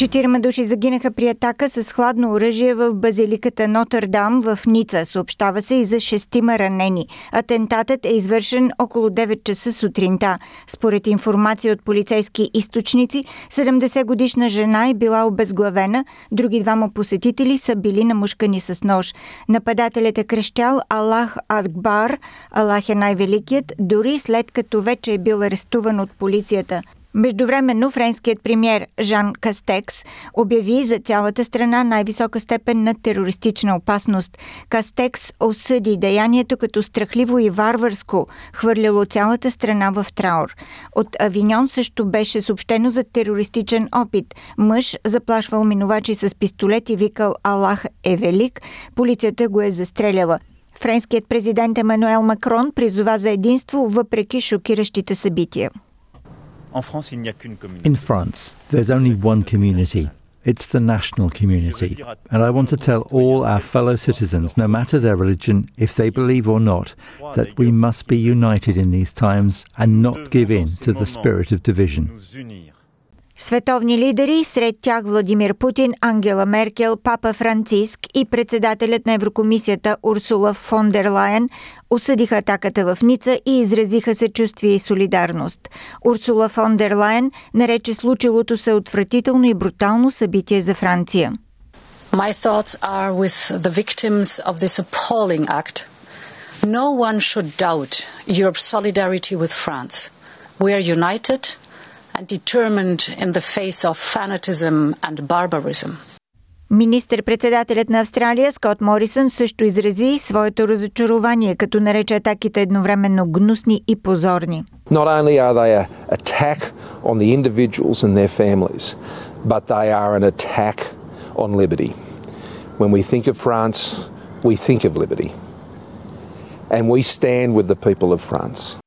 Четирима души загинаха при атака с хладно оръжие в базиликата Нотърдам в Ница. Съобщава се и за шестима ранени. Атентатът е извършен около 9 часа сутринта. Според информация от полицейски източници, 70 годишна жена е била обезглавена, други двама посетители са били намушкани с нож. Нападателят е крещял Аллах Акбар, Аллах е най-великият, дори след като вече е бил арестуван от полицията. Междувременно френският премьер Жан Кастекс обяви за цялата страна най-висока степен на терористична опасност. Кастекс осъди деянието като страхливо и варварско, хвърляло цялата страна в траур. От Авиньон също беше съобщено за терористичен опит. Мъж заплашвал минувачи с пистолет и викал Аллах е велик. Полицията го е застреляла. Френският президент Емануел Макрон призова за единство въпреки шокиращите събития. In France, there's only one community. It's the national community. And I want to tell all our fellow citizens, no matter their religion, if they believe or not, that we must be united in these times and not give in to the spirit of division. Световни лидери, сред тях Владимир Путин, Ангела Меркел, Папа Франциск и председателят на Еврокомисията Урсула фон дер Лайен осъдиха атаката в Ница и изразиха съчувствие и солидарност. Урсула фон дер Лайен нарече случилото се отвратително и брутално събитие за Франция. My thoughts are with the victims of this appalling act. No one should doubt Europe's solidarity with France. We are united and determined in the face of fanatism and barbarism. Министър-председателят на Австралия Скот Морисън също изрази своето разочарование, като нарече атаките едновременно гнусни и позорни. Not only are they an attack on the individuals and their families, but they are an attack on liberty. When we think of France, we think of liberty. And we stand with the people of France.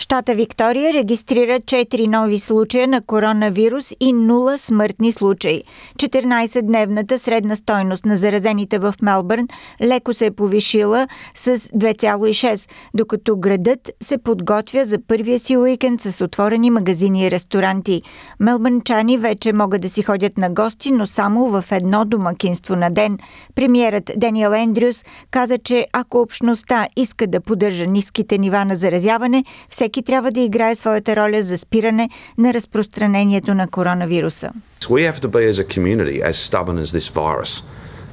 Щата Виктория регистрира 4 нови случая на коронавирус и 0 смъртни случаи. 14-дневната средна стойност на заразените в Мелбърн леко се е повишила с 2,6, докато градът се подготвя за първия си уикенд с отворени магазини и ресторанти. Мелбърнчани вече могат да си ходят на гости, но само в едно домакинство на ден. Премьерът Даниел Ендрюс каза, че ако общността иска да поддържа ниските нива на заразяване, всеки трябва да играе своята роля за спиране на разпространението на коронавируса. We have to be as a community as stubborn as this virus.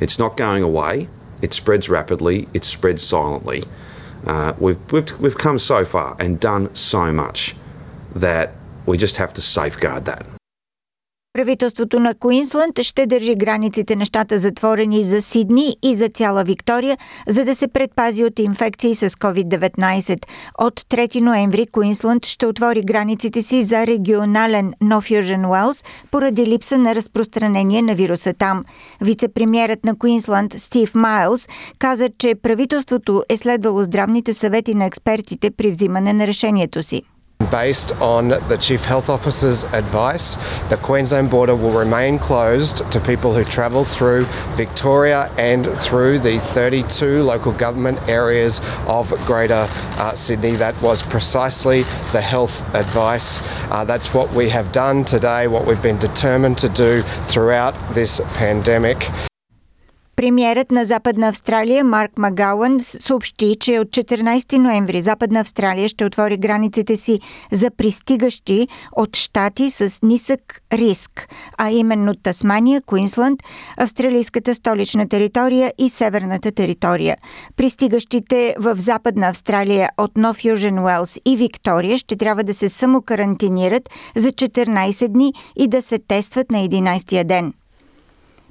It's not going away. It spreads rapidly. It spreads silently. Uh, we've, we've, we've come so far and done so much that we just have to safeguard that. Правителството на Куинсланд ще държи границите на щата затворени за Сидни и за цяла Виктория, за да се предпази от инфекции с COVID-19. От 3 ноември Куинсланд ще отвори границите си за регионален нов Южен Уелс поради липса на разпространение на вируса там. Вицепремьерът на Куинсланд Стив Майлз каза, че правителството е следвало здравните съвети на експертите при взимане на решението си. Based on the Chief Health Officer's advice, the Queensland border will remain closed to people who travel through Victoria and through the 32 local government areas of Greater uh, Sydney. That was precisely the health advice. Uh, that's what we have done today, what we've been determined to do throughout this pandemic. Премьерът на Западна Австралия Марк Магауън съобщи, че от 14 ноември Западна Австралия ще отвори границите си за пристигащи от щати с нисък риск, а именно Тасмания, Куинсланд, австралийската столична територия и северната територия. Пристигащите в Западна Австралия от Нов Южен Уелс и Виктория ще трябва да се самокарантинират за 14 дни и да се тестват на 11 ден.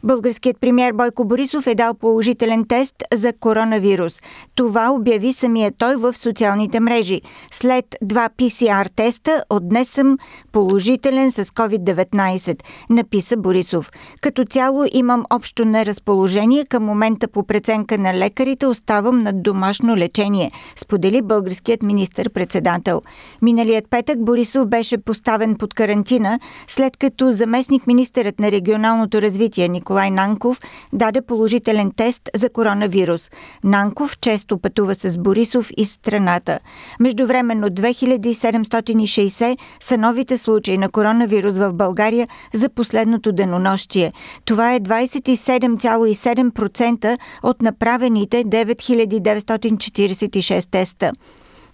Българският премьер Бойко Борисов е дал положителен тест за коронавирус. Това обяви самия той в социалните мрежи. След два PCR теста от днес съм положителен с COVID-19, написа Борисов. Като цяло имам общо неразположение. Към момента по преценка на лекарите оставам на домашно лечение, сподели българският министр-председател. Миналият петък Борисов беше поставен под карантина, след като заместник министърът на регионалното развитие Николай Николай Нанков даде положителен тест за коронавирус. Нанков често пътува с Борисов из страната. Междувременно 2760 са новите случаи на коронавирус в България за последното денонощие. Това е 27,7% от направените 9946 теста.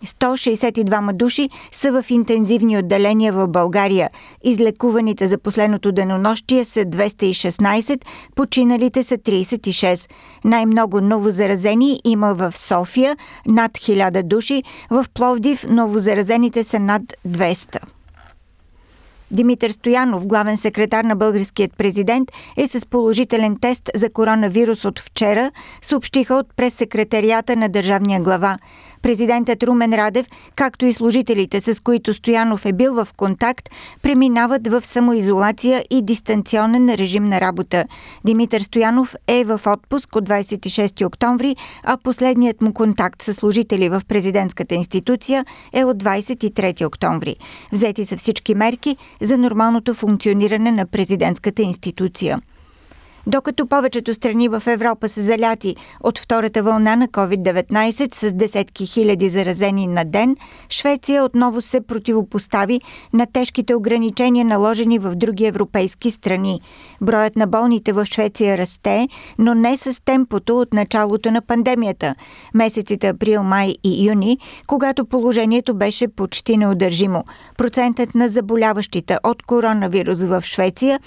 162 души са в интензивни отделения в България. Излекуваните за последното денонощие са 216, починалите са 36. Най-много новозаразени има в София над 1000 души, в Пловдив новозаразените са над 200. Димитър Стоянов, главен секретар на българският президент, е с положителен тест за коронавирус от вчера, съобщиха от прес-секретарията на държавния глава. Президентът Румен Радев, както и служителите, с които Стоянов е бил в контакт, преминават в самоизолация и дистанционен режим на работа. Димитър Стоянов е в отпуск от 26 октомври, а последният му контакт с служители в президентската институция е от 23 октомври. Взети са всички мерки за нормалното функциониране на президентската институция. Докато повечето страни в Европа са заляти от втората вълна на COVID-19 с десетки хиляди заразени на ден, Швеция отново се противопостави на тежките ограничения, наложени в други европейски страни. Броят на болните в Швеция расте, но не с темпото от началото на пандемията. Месеците април, май и юни, когато положението беше почти неудържимо. Процентът на заболяващите от коронавирус в Швеция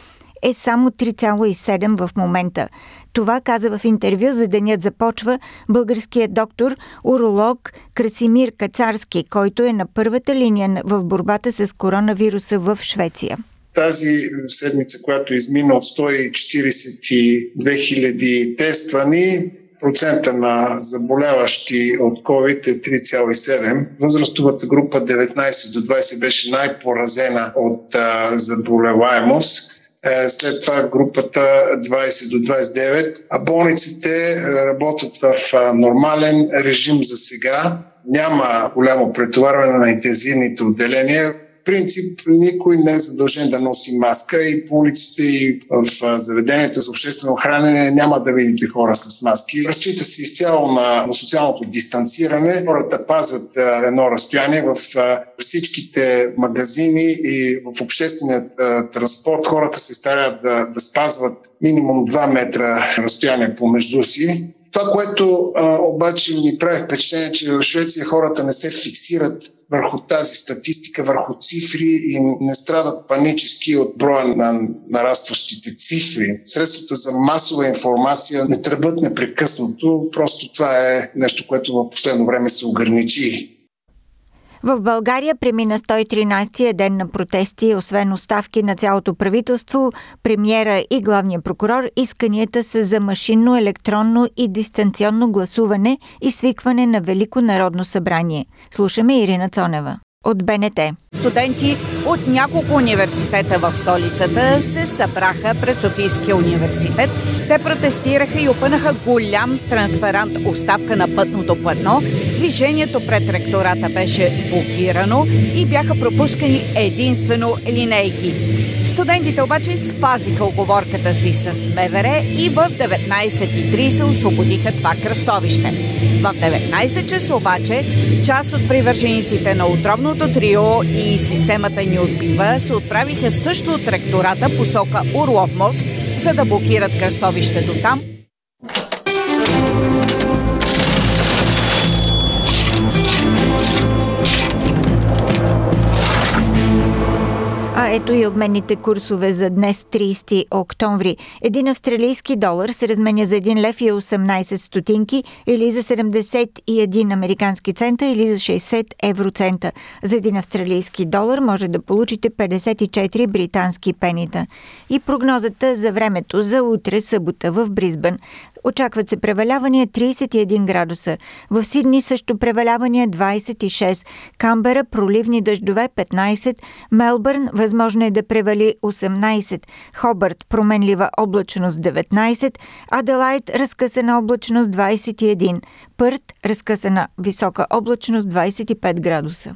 е само 3,7 в момента. Това каза в интервю за Денят започва българският доктор, уролог Красимир Кацарски, който е на първата линия в борбата с коронавируса в Швеция тази седмица, която измина от 142 хиляди тествани, процента на заболяващи от COVID е 3,7. Възрастовата група 19 до 20 беше най-поразена от а, заболеваемост. Е, след това групата 20 до 29, а болниците е, работят в нормален режим за сега. Няма голямо претоварване на интензивните отделения принцип никой не е задължен да носи маска и по улиците и в заведенията за обществено хранене няма да видите хора с маски. Разчита се изцяло на, социалното дистанциране. Хората пазят едно разстояние в всичките магазини и в обществения транспорт. Хората се старят да, да спазват минимум 2 метра разстояние помежду си. Това, което а, обаче ми прави впечатление, че в Швеция хората не се фиксират върху тази статистика, върху цифри и не страдат панически от броя на нарастващите цифри. Средствата за масова информация не тръбат непрекъснато, просто това е нещо, което в последно време се ограничи. В България премина 113-я ден на протести, освен оставки на цялото правителство, премиера и главния прокурор, исканията са за машинно, електронно и дистанционно гласуване и свикване на Велико народно събрание. Слушаме Ирина Цонева от БНТ. Студенти от няколко университета в столицата се събраха пред Софийския университет. Те протестираха и опънаха голям транспарант оставка на пътното платно. Движението пред ректората беше блокирано и бяха пропускани единствено линейки. Студентите обаче спазиха оговорката си с МВР и в 19.30 освободиха това кръстовище. В 19 часа обаче част от привържениците на отровното трио и системата ни отбива се отправиха също от ректората посока Орлов мост, за да блокират кръстовището там – Ето и обменните курсове за днес 30 октомври. Един австралийски долар се разменя за 1 лев и 18 стотинки или за 71 американски цента или за 60 евроцента. За един австралийски долар може да получите 54 британски пенита. И прогнозата за времето за утре събота в Бризбън. Очакват се превалявания 31 градуса. В Сидни също превалявания 26. Камбера проливни дъждове 15. Мелбърн възможно е да превали 18. Хобърт променлива облачност 19. Аделайт разкъсана облачност 21. Пърт разкъсана висока облачност 25 градуса.